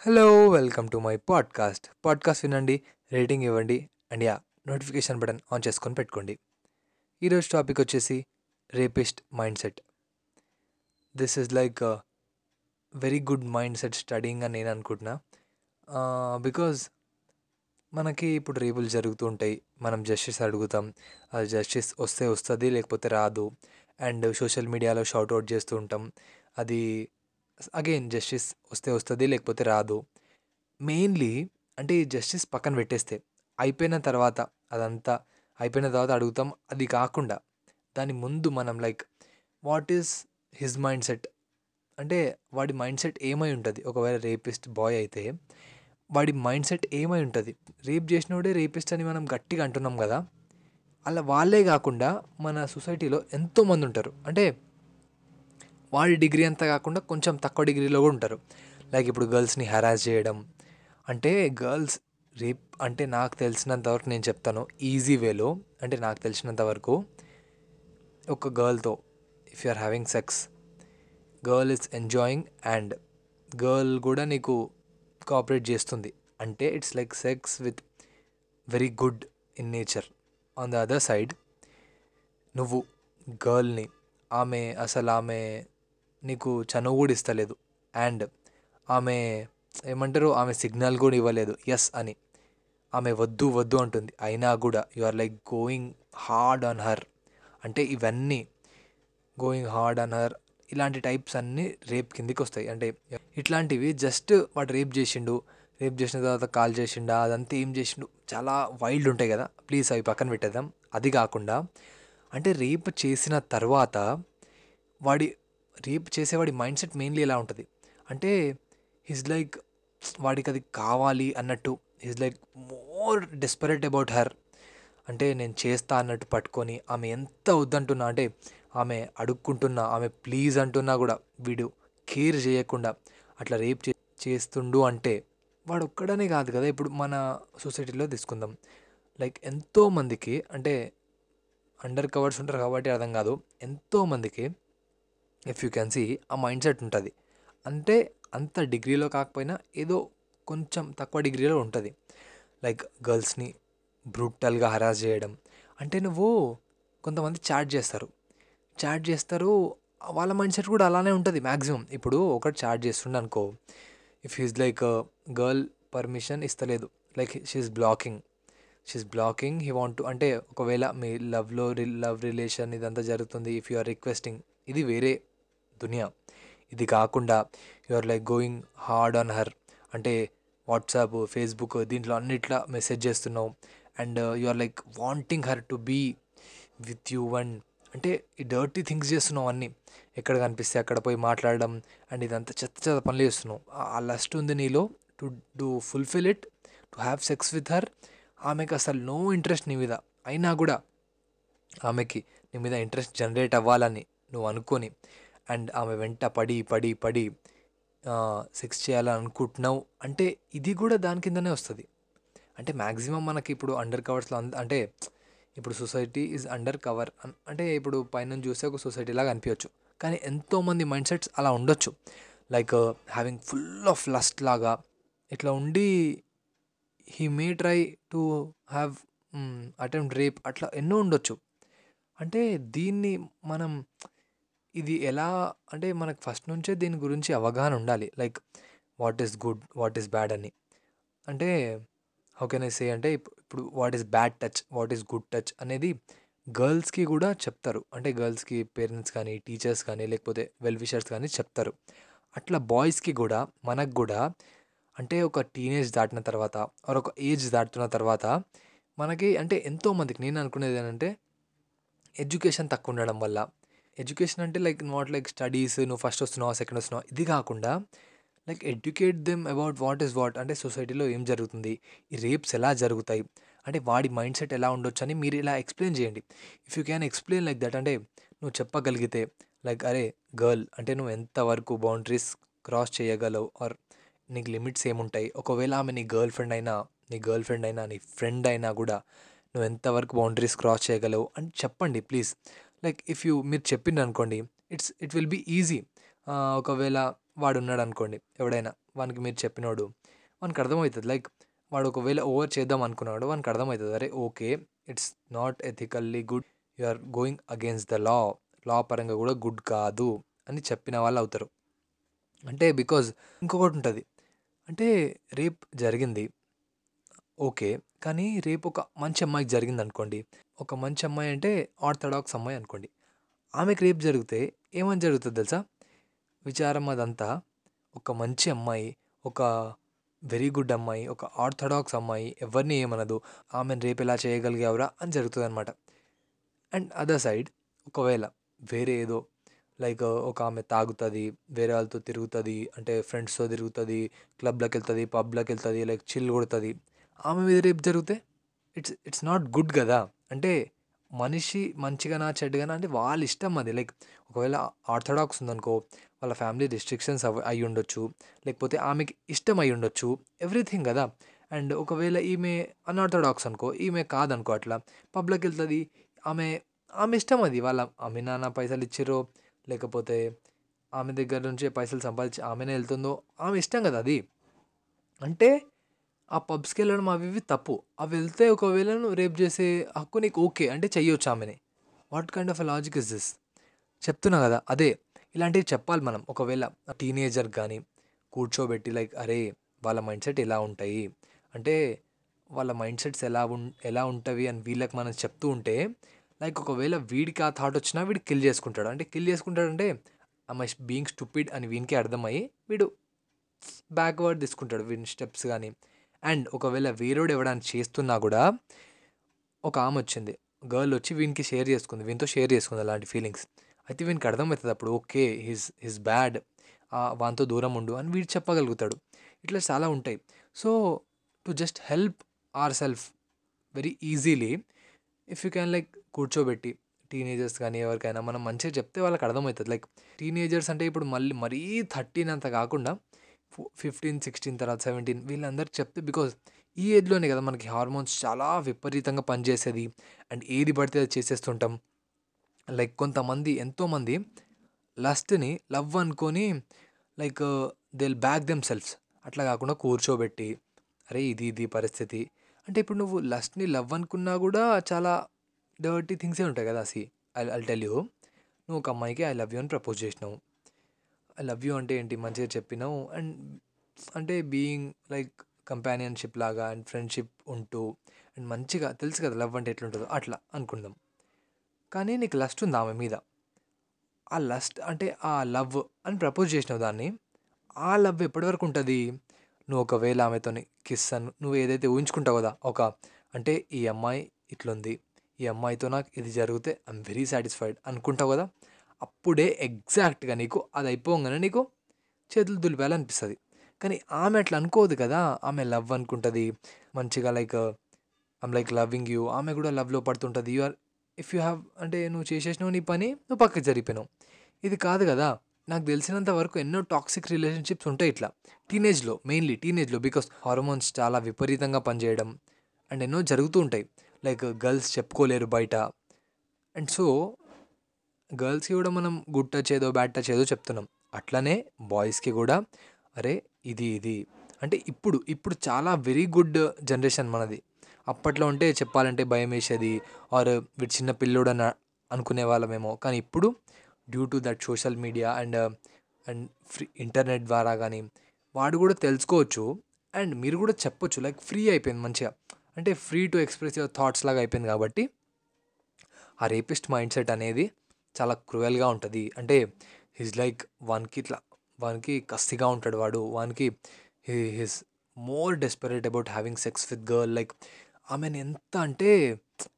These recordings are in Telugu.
Hello welcome to my podcast. Podcast వినండి రేటింగ్ ఇవ్వండి and your notification button on చేసుకొని పెట్టుకోండి. ఈరోజు టాపిక్ వచ్చేసి rapist mindset this is like very good mindset studying అని నేను అనుకుంటున్నా. బికాజ్ మనకి ఇప్పుడు రేపులు జరుగుతూ ఉంటాయి. మనం జస్టిస్ అడుగుతాం. అది జస్టిస్ వస్తే వస్తుంది లేకపోతే రాదు. అండ్ సోషల్ మీడియాలో షౌట్ అవుట్ చేస్తూ ఉంటాం. అది అగైన్ జస్టిస్ వస్తే వస్తుంది లేకపోతే రాదు. మెయిన్లీ అంటే ఈ జస్టిస్ పక్కన పెట్టేస్తే అయిపోయిన తర్వాత అదంతా అయిపోయిన తర్వాత అడుగుతాం. అది కాకుండా దాని ముందు మనం like what is his mindset అంటే వాడి మైండ్ సెట్ ఏమై ఉంటుంది? ఒకవేళ రేపిస్ట్ బాయ్ అయితే వాడి మైండ్ సెట్ ఏమై ఉంటుంది? రేప్ చేసినోడే రేపిస్ట్ అని మనం గట్టిగా అంటున్నాం కదా అలా వాళ్ళే కాకుండా మన సొసైటీలో ఎంతోమంది ఉంటారు. అంటే వాళ్ళ డిగ్రీ అంతా కాకుండా కొంచెం తక్కువ డిగ్రీలో కూడా ఉంటారు. లైక్ ఇప్పుడు గర్ల్స్ని హెరాస్ చేయడం. అంటే గర్ల్స్ రేప్ అంటే నాకు తెలిసినంత వరకు నేను చెప్తాను ఈజీ వేలో. అంటే నాకు తెలిసినంత వరకు ఒక గర్ల్తో if you are having sex girl is enjoying and girl కూడా నీకు కోఆపరేట్ చేస్తుంది. అంటే it's like sex with very good in nature. On the other side నువ్వు గర్ల్ని ఆమె అసలు ఆమె నీకు చనువు కూడా ఇస్తలేదు. అండ్ ఆమె ఏమంటారు? ఆమె సిగ్నల్ కూడా ఇవ్వలేదు. ఎస్ అని. ఆమె వద్దు వద్దు అంటుంది. అయినా కూడా you are like going hard on her అంటే ఇవన్నీ గోయింగ్ హార్డ్ ఆన్ హర్ ఇలాంటి టైప్స్ అన్నీ రేప్ కిందికి వస్తాయి. అంటే ఇట్లాంటివి జస్ట్ వాడు రేప్ చేసిండు. రేప్ చేసిన తర్వాత కాల్ చేసిండా? అదంతా ఏం చేసిండు? చాలా వైల్డ్ ఉంటాయి కదా. ప్లీజ్ అవి పక్కన పెట్టేద్దాం. అది కాకుండా అంటే రేప్ చేసిన తర్వాత వాడి రేప్ చేసేవాడి మైండ్ సెట్ మెయిన్లీ ఎలా ఉంటుంది? అంటే హిజ్ లైక్ వాడికి అది కావాలి అన్నట్టు his like more desperate about her అంటే నేను చేస్తా అన్నట్టు పట్టుకొని ఆమె ఎంత వద్దంటున్నా అంటే ఆమె అడుక్కుంటున్నా ఆమె ప్లీజ్ అంటున్నా కూడా వీడు కేర్ చేయకుండా అట్లా రేప్ చే చేస్తుండు అంటే వాడు ఒక్కడనే కాదు కదా ఇప్పుడు మన సొసైటీలో తీసుకుందాం. లైక్ ఎంతోమందికి అంటే అండర్ కవర్స్ ఉంటారు కాబట్టి అర్థం కాదు ఎంతోమందికి ఇఫ్ యూ కెన్ సీ ఆ మైండ్ సెట్ ఉంటుంది. అంటే అంత డిగ్రీలో కాకపోయినా ఏదో కొంచెం తక్కువ డిగ్రీలో ఉంటుంది. లైక్ గర్ల్స్ని బ్రూటల్గా హరాస్ చేయడం. అంటే నువ్వు కొంతమంది చాట్ చేస్తారు. చాట్ చేస్తారు వాళ్ళ మైండ్ సెట్ కూడా అలానే ఉంటుంది మ్యాక్సిమం ఇప్పుడు ఒకటి చాట్ చేస్తుండే అనుకో if he's like girl permission ఇస్తలేదు. Like she's blocking she's blocking he want అంటే ఒకవేళ మీ లవ్లో లవ్ రిలేషన్ ఇదంతా జరుగుతుంది ఇఫ్ యు ఆర్ రిక్వెస్టింగ్ ఇది వేరే దునియా. ఇది కాకుండా you are like going hard on her అంటే వాట్సాప్ ఫేస్బుక్ దీంట్లో అన్నిట్లా మెసేజ్ చేస్తున్నావు. And you are like wanting her to be with you one అంటే ఈ డర్టీ థింగ్స్ చేస్తున్నావు అన్నీ. ఎక్కడ కనిపిస్తే అక్కడ పోయి మాట్లాడడం అండ్ ఇదంతా చెత్త చెత్త పనులు చేస్తున్నావు. ఆ లస్ట్ ఉంది నీలో to do fulfil it to have sex with her ఆమెకు అసలు నో ఇంట్రెస్ట్ నీ మీద. అయినా కూడా ఆమెకి నీ మీద ఇంట్రెస్ట్ జనరేట్ అవ్వాలని నువ్వు అనుకొని. అండ్ ఆమె వెంట పడి పడి పడి సెక్స్ చేయాలనుకుంటున్నావు. అంటే ఇది కూడా దాని కిందనే వస్తుంది. అంటే మ్యాక్సిమం మనకి ఇప్పుడు అండర్ కవర్స్లో అంటే ఇప్పుడు సొసైటీ ఈజ్ అండర్ కవర్ అంటే ఇప్పుడు పైన చూస్తే ఒక సొసైటీ లాగా అనిపించవచ్చు కానీ ఎంతోమంది మైండ్ సెట్స్ అలా ఉండొచ్చు. Like having full of lust లాగా ఇట్లా ఉండి he may try to have attempt rape అట్లా ఎన్నో ఉండొచ్చు. అంటే దీన్ని మనం ఇది ఎలా అంటే మనకు ఫస్ట్ నుంచే దీని గురించి అవగాహన ఉండాలి. Like what is good what is bad అని. అంటే హౌ కెన్ ఐ సే అంటే ఇప్పుడు what is bad touch what is good touch అనేది గర్ల్స్కి కూడా చెప్తారు. అంటే గర్ల్స్కి పేరెంట్స్ కానీ టీచర్స్ కానీ లేకపోతే వెల్విషర్స్ కానీ చెప్తారు. అట్లా బాయ్స్కి కూడా మనకు కూడా అంటే ఒక టీనేజ్ దాటిన తర్వాత ఆర్ ఒక ఏజ్ దాటుతున్న తర్వాత మనకి అంటే ఎంతోమందికి నేను అనుకునేది ఏంటంటే ఎడ్యుకేషన్ తక్కువ ఉండడం వల్ల ఎడ్యుకేషన్ అంటే లైక్ నాట్ లైక్ స్టడీస్ నువ్వు ఫస్ట్ వస్తున్నావు సెకండ్ వస్తున్నావు? ఇది కాకుండా like educate them about what is what అంటే సొసైటీలో ఏం జరుగుతుంది? ఈ రేప్స్ ఎలా జరుగుతాయి? అంటే వాడి మైండ్ సెట్ ఎలా ఉండొచ్చు అని మీరు ఇలా ఎక్స్ప్లెయిన్ చేయండి. If you can explain like that అంటే నువ్వు చెప్పగలిగితే లైక్ అరే గర్ల్ అంటే నువ్వు ఎంతవరకు బౌండరీస్ క్రాస్ చేయగలవు? ఆర్ నీకు లిమిట్స్ ఏముంటాయి? ఒకవేళ ఆమె నీ గర్ల్ ఫ్రెండ్ అయినా నీ గర్ల్ ఫ్రెండ్ అయినా నీ ఫ్రెండ్ అయినా కూడా నువ్వు ఎంతవరకు బౌండరీస్ క్రాస్ చేయగలవు? అని చెప్పండి ప్లీజ్. లైక్ ఇఫ్ యూ మీరు చెప్పింది అనుకోండి it's it will be easy. ఒకవేళ వాడు ఉన్నాడు అనుకోండి ఎవడైనా వానికి మీరు చెప్పినోడు వానికి అర్థమవుతుంది. లైక్ వాడు ఒకవేళ ఓవర్ చేద్దాం అనుకున్నాడు వానికి అర్థమవుతుంది. అరే okay it's not ethically good you are going against the law law పరంగా కూడా గుడ్ కాదు అని చెప్పిన వాళ్ళు అవుతారు. అంటే బికాజ్ ఇంకొకటి ఉంటుంది. అంటే రేప్ జరిగింది. ఓకే. కానీ రేపు ఒక మంచి అమ్మాయికి జరిగింది అనుకోండి ఒక మంచి అమ్మాయి అంటే ఆర్థడాక్స్ అమ్మాయి అనుకోండి. ఆమెకి రేపు జరిగితే ఏమని జరుగుతుంది తెలుసా? విచారం అదంతా. ఒక మంచి అమ్మాయి ఒక వెరీ గుడ్ అమ్మాయి ఒక ఆర్థడాక్స్ అమ్మాయి ఎవరిని ఏమనదు. ఆమెను రేపు ఎలా చేయగలిగావురా అని జరుగుతుంది అనమాట అండ్ అదర్ సైడ్ ఒకవేళ వేరే ఏదో లైక్ ఒక ఆమె తాగుతుంది వేరే వాళ్ళతో తిరుగుతుంది అంటే ఫ్రెండ్స్తో తిరుగుతుంది క్లబ్లోకి వెళ్తుంది పబ్లోకి వెళ్తుంది లైక్ చిల్ కొడుతుంది. ఆమె మీద రేపు జరిగితే ఇట్స్ ఇట్స్ నాట్ గుడ్ కదా. అంటే మనిషి మంచిగానా చెడ్డగానా అంటే వాళ్ళ ఇష్టం అది. లైక్ ఒకవేళ ఆర్థడాక్స్ ఉందనుకో వాళ్ళ ఫ్యామిలీ రిస్ట్రిక్షన్స్ అవి అయి ఉండొచ్చు. లేకపోతే ఆమెకి ఇష్టం అయి ఉండొచ్చు. ఎవ్రీథింగ్ కదా. అండ్ ఒకవేళ ఈమె అన్ఆర్థడాక్స్ అనుకో ఈమె కాదనుకో అట్లా పబ్లిక్ వెళ్తుంది ఆమె ఆమె ఇష్టం అది. వాళ్ళ ఆమె నాన్న పైసలు ఇచ్చిర్రో లేకపోతే ఆమె దగ్గర నుంచి పైసలు సంపాదించి ఆమెనే వెళ్తుందో ఆమె ఇష్టం కదా అది. అంటే ఆ పబ్స్కి వెళ్ళడం అవి ఇవి తప్పు. అవి వెళ్తే ఒకవేళ నువ్వు రేపు చేసే హక్కు నీకు ఓకే. అంటే చెయ్యొచ్చు ఆమెని. What kind of logic is this? చెప్తున్నా కదా అదే. ఇలాంటివి చెప్పాలి మనం. ఒకవేళ టీనేజర్ కానీ కూర్చోబెట్టి లైక్ అరే వాళ్ళ మైండ్ సెట్ ఎలా ఉంటాయి? అంటే వాళ్ళ మైండ్ సెట్స్ ఎలా ఉం ఎలా ఉంటవి అని వీళ్ళకి మనం చెప్తూ ఉంటే లైక్ ఒకవేళ వీడికి ఆ థాట్ వచ్చినా వీడు కిల్ చేసుకుంటాడు. అంటే కిల్ చేసుకుంటాడంటే ఆమె బీయింగ్ స్టూపిడ్ అని వీనికి అర్థమయ్యి వీడు బ్యాక్వర్డ్ తీసుకుంటాడు. వీని స్టెప్స్ కానీ అండ్ ఒకవేళ వేరేడు ఎవడని చేస్తున్నా కూడా ఒక ఆమె వచ్చింది. గర్ల్ వచ్చి వీనికి షేర్ చేసుకుంది. వీనితో షేర్ చేసుకుంది అలాంటి ఫీలింగ్స్. అయితే వీనికి అర్థమవుతుంది అప్పుడు ఓకే హిస్ హిస్ బ్యాడ్ వానితో దూరం ఉండు అని వీడు చెప్పగలుగుతాడు. ఇట్లా చాలా ఉంటాయి. So to just help our self very easily if you can like కూర్చోబెట్టి టీనేజర్స్ కానీ ఎవరికైనా మనం మంచిగా చెప్తే వాళ్ళకి అర్థమవుతుంది. లైక్ టీనేజర్స్ అంటే ఇప్పుడు మళ్ళీ మరీ థర్టీన్ అంత కాకుండా ఫిఫ్టీన్ సిక్స్టీన్ తర్వాత సెవెంటీన్ వీళ్ళందరూ చెప్తే బికాజ్ ఈ ఏజ్లోనే కదా మనకి హార్మోన్స్ చాలా విపరీతంగా పనిచేసేది. అండ్ ఏది పడితే అది చేసేస్తుంటాం. లైక్ కొంతమంది ఎంతోమంది లస్ట్ని లవ్ అనుకొని like they back themselves అట్లా కాకుండా కూర్చోబెట్టి అరే ఇది ఇది పరిస్థితి. అంటే ఇప్పుడు నువ్వు లస్ట్ని లవ్ అనుకున్నా కూడా చాలా డర్టీ థింగ్సే ఉంటాయి కదా see. I I tell you నువ్వు ఒక అమ్మాయికి ఐ లవ్ యూ అని ప్రపోజ్ చేసినావు. ఐ లవ్ యూ అంటే ఏంటి? మంచిగా చెప్పినావు. అండ్ అంటే బీయింగ్ లైక్ కంపానియన్షిప్ లాగా అండ్ ఫ్రెండ్షిప్ ఉంటూ అండ్ మంచిగా తెలుసు కదా లవ్ అంటే ఎట్లుంటుందో అట్లా అనుకుందాం. కానీ నీకు లస్ట్ ఉంది ఆమె మీద? ఆ లస్ట్ అంటే ఆ లవ్ అని ప్రపోజ్ చేసినావు దాన్ని. ఆ లవ్ ఎప్పటివరకు ఉంటుంది? నువ్వు ఒకవేళ ఆమెతోని కిస్ అని నువ్వు ఏదైతే ఊహించుకుంటావు కదా ఒక అంటే ఈ అమ్మాయి ఇట్లుంది. ఈ అమ్మాయితో నాకు ఇది జరిగితే ఐఎమ్ వెరీ సాటిస్ఫైడ్ అనుకుంటావు కదా? అప్పుడే ఎగ్జాక్ట్గా నీకు అది అయిపోగానే నీకు చేతులు దులిపేయాలనిపిస్తుంది కానీ ఆమె అట్లా అనుకోదు కదా ఆమె లవ్ అనుకుంటుంది. మంచిగా like I'm like loving you. ఆమె కూడా లవ్లో పడుతుంటుంది. You are if you have అంటే నువ్వు చేసేసినావు నీ పని నువ్వు పక్కకి జరిగిపోయినావు ఇది కాదు కదా నాకు తెలిసినంత వరకు ఎన్నో టాక్సిక్ రిలేషన్షిప్స్ ఉంటాయి ఇట్లా. టీనేజ్లో మెయిన్లీ టీనేజ్లో బికాస్ హార్మోన్స్ చాలా విపరీతంగా పనిచేయడం అండ్ ఎన్నో జరుగుతూ ఉంటాయి. లైక్ గర్ల్స్ చెప్పుకోలేరు బయట. అండ్ సో గర్ల్స్కి కూడా మనం గుడ్ టచ్ ఏదో బ్యాడ్ టచ్ ఏదో చెప్తున్నాం. అట్లనే బాయ్స్కి కూడా అరే ఇది ఇది. అంటే ఇప్పుడు ఇప్పుడు చాలా వెరీ గుడ్ జనరేషన్ మనది. అప్పట్లో ఉంటే చెప్పాలంటే భయం వేసేది ఆర్ వీడు చిన్న పిల్లోడు అని అనుకునే వాళ్ళమేమో. కానీ ఇప్పుడు due to that social media and and free internet ద్వారా కానీ వాడు కూడా తెలుసుకోవచ్చు. అండ్ మీరు కూడా చెప్పొచ్చు లైక్ ఫ్రీ అయిపోయింది మంచిగా. అంటే free to express your thoughts లాగా అయిపోయింది కాబట్టి ఆ రేపిస్ట్ మైండ్ సెట్ అనేది చాలా క్రూయల్గా ఉంటుంది. అంటే హిజ్ లైక్ వానికి ఇట్లా వానికి కస్తిగా ఉంటాడు వాడు. వానికి his more desperate about having sex with girl. Like ఆమెను ఎంత అంటే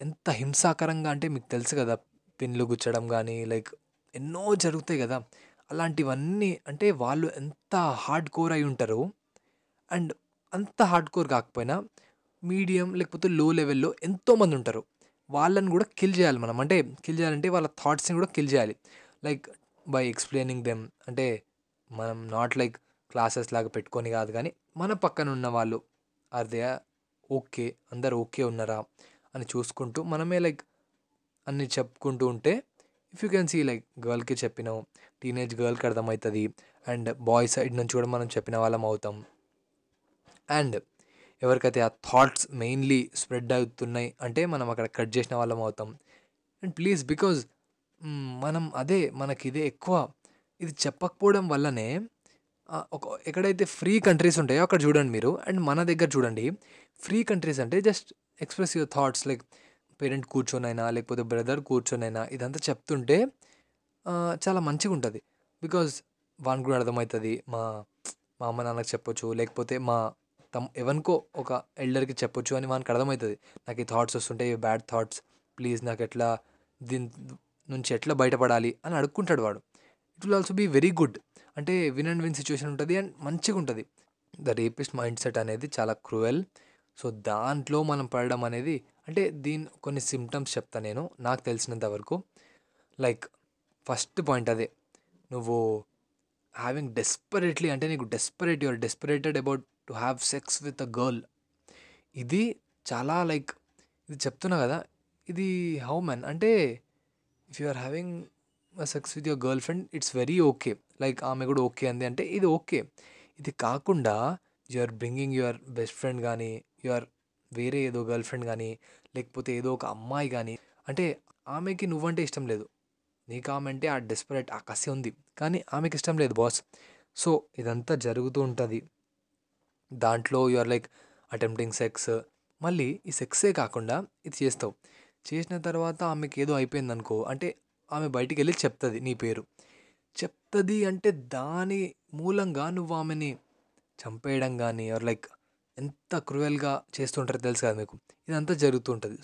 ఎంత హింసాకరంగా అంటే మీకు తెలుసు కదా పిన్లు గుచ్చడం కానీ లైక్ ఎన్నో జరుగుతాయి కదా. అలాంటివన్నీ అంటే వాళ్ళు ఎంత హార్డ్ కోర్ అయి ఉంటారు అండ్ అంత హార్డ్ కోర్ కాకపోయినా మీడియం లేకపోతే లో లెవెల్లో ఎంతోమంది ఉంటారు. వాళ్ళని కూడా కిల్ చేయాలి మనం. అంటే కిల్ చేయాలంటే వాళ్ళ థాట్స్ని కూడా కిల్ చేయాలి. లైక్ బై ఎక్స్ప్లెయినింగ్ దెమ్ అంటే మనం నాట్ లైక్ క్లాసెస్ లాగా పెట్టుకొని కాదు కానీ మన పక్కన ఉన్న వాళ్ళు ఆర్ దే ఓకే? అందరు ఓకే ఉన్నారా? అని చూసుకుంటూ మనమే లైక్ అన్ని చెప్పుకుంటూ ఉంటే if you can see like గర్ల్కి చెప్పినాం టీనేజ్ గర్ల్కి అర్థమవుతుంది అండ్ బాయ్ సైడ్ నుంచి కూడా మనం చెప్పిన వాళ్ళం అవుతాం. అండ్ ఎవరికైతే ఆ థాట్స్ మెయిన్లీ స్ప్రెడ్ అవుతున్నాయి అంటే మనం అక్కడ కట్ చేసిన వాళ్ళం అవుతాం. అండ్ ప్లీజ్ బికాజ్ మనం అదే మనకి ఇదే ఎక్కువ. ఇది చెప్పకపోవడం వల్లనే ఒక ఎక్కడైతే ఫ్రీ కంట్రీస్ ఉంటాయో అక్కడ చూడండి మీరు అండ్ మన దగ్గర చూడండి ఫ్రీ కంట్రీస్ అంటే just express your thoughts like parent కూర్చొనైనా లేకపోతే బ్రదర్ కూర్చొనైనా ఇదంతా చెప్తుంటే చాలా మంచిగా ఉంటుంది. బికాజ్ వానికి కూడా అర్థమవుతుంది మా మా అమ్మ నాన్నకి చెప్పొచ్చు లేకపోతే మా తమ్ ఎవరికో ఒక ఎల్డర్కి చెప్పొచ్చు అని వానికి అర్థమవుతుంది నాకు ఈ థాట్స్ వస్తుంటాయి బ్యాడ్ థాట్స్ ప్లీజ్ నాకు ఎట్లా దీని నుంచి ఎట్లా బయటపడాలి అని అడుక్కుంటాడు వాడు. It will also be very good అంటే విన్ అండ్ విన్ సిచ్యువేషన్ ఉంటుంది అండ్ మంచిగా ఉంటుంది. ద రేపిస్ట్ మైండ్ సెట్ అనేది చాలా క్రూయల్ సో దాంట్లో మనం పడడం అనేది అంటే దీని కొన్ని సిమ్టమ్స్ చెప్తా నేను నాకు తెలిసినంత వరకు. లైక్ ఫస్ట్ పాయింట్ అదే. నువ్వు హ్యావింగ్ డెస్పరేట్లీ అంటే నీకు desperate your desperated about to have sex with a girl ఇది చాలా లైక్ ఇది చెప్తున్నా కదా ఇది హౌ మెన్ అంటే if you are having sex with your girlfriend it's very okay like ఆమె కూడా ఓకే అంది అంటే ఇది ఓకే ఇది కాకుండా you are bringing your best friend కానీ యు ఆర్ వేరే ఏదో గర్ల్ ఫ్రెండ్ కానీ లేకపోతే ఏదో ఒక అమ్మాయి కానీ అంటే ఆమెకి నువ్వంటే ఇష్టం లేదు. నీకు ఆమె అంటే ఆ డెస్పరేట్ ఆ కసి ఉంది. కానీ ఆమెకి ఇష్టం లేదు బాస్ సో ఇదంతా జరుగుతూ ఉంటుంది. దాంట్లో you are like attempting sex మళ్ళీ ఈ సెక్సే కాకుండా ఇది చేస్తావు. చేసిన తర్వాత ఆమెకి ఏదో అయిపోయింది అనుకో అంటే ఆమె బయటికి వెళ్ళి చెప్తుంది నీ పేరు. చెప్తుంది అంటే దాని మూలంగా నువ్వు ఆమెని చంపేయడం కానీ ఆర్ లైక్ ఎంత క్రూయల్గా చేస్తుంటారో తెలుసు కదా మీకు. ఇదంతా జరుగుతూ ఉంటుంది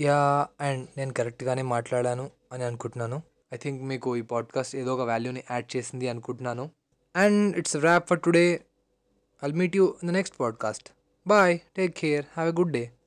యా అండ్ నేను కరెక్ట్గానే మాట్లాడాను అని అనుకుంటున్నాను. ఐ థింక్ మీకు ఈ పాడ్కాస్ట్ ఏదో ఒక వాల్యూని యాడ్ చేసింది అనుకుంటున్నాను. And it's wrap for today I'll meet you in the next podcast. Bye. Take care. Have a good day.